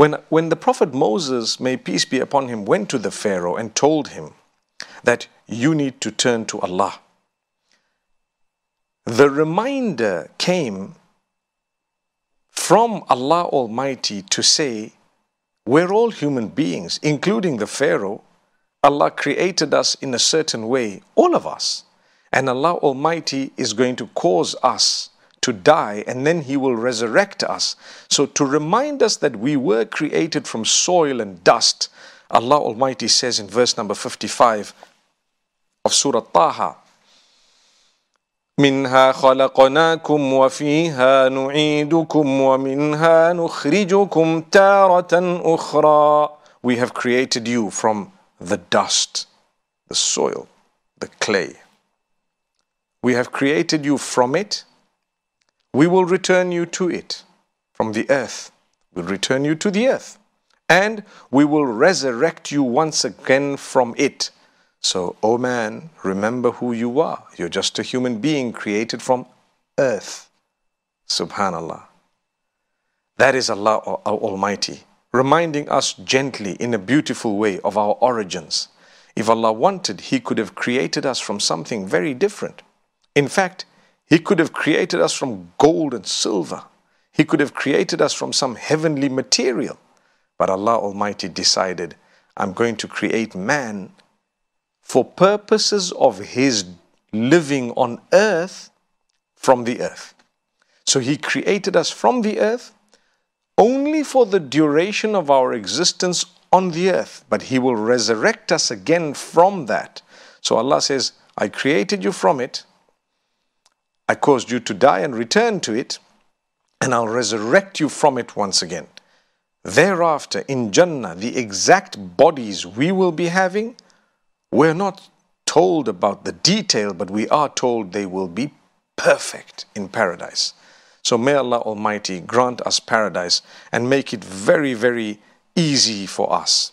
When, when the Prophet Moses, may peace be upon him, went to the Pharaoh and told him that you need to turn to Allah, the reminder came from Allah Almighty to say, We're all human beings, including the Pharaoh. Allah created us in a certain way, all of us. And Allah Almighty is going to cause us to die and then He will resurrect us. So, to remind us that we were created from soil and dust, Allah Almighty says in verse number 55 of Surah Taha, منها خلقناكم وفيها نعيدكم ومنها نخرجكم تارة أخرى We have created you from the dust, the soil, the clay. We have created you from it. we will return you to it from the earth. We'll return you to the earth. And we will resurrect you once again from it. So, oh man, remember who you are. You're just a human being created from earth. Subhanallah. That is Allah Almighty, reminding us gently in a beautiful way of our origins. If Allah wanted, He could have created us from something very different. In fact, He could have created us from gold and silver. He could have created us from some heavenly material. But Allah Almighty decided, I'm going to create man for purposes of his living on earth from the earth. So he created us from the earth only for the duration of our existence on the earth, but he will resurrect us again from that. So Allah says, I created you from it, I caused you to die and return to it, and I'll resurrect you from it once again. Thereafter, in Jannah, the exact bodies we will be having, we're not told about the detail, but we are told they will be perfect in paradise. So may Allah Almighty grant us paradise and make it very, very easy for us.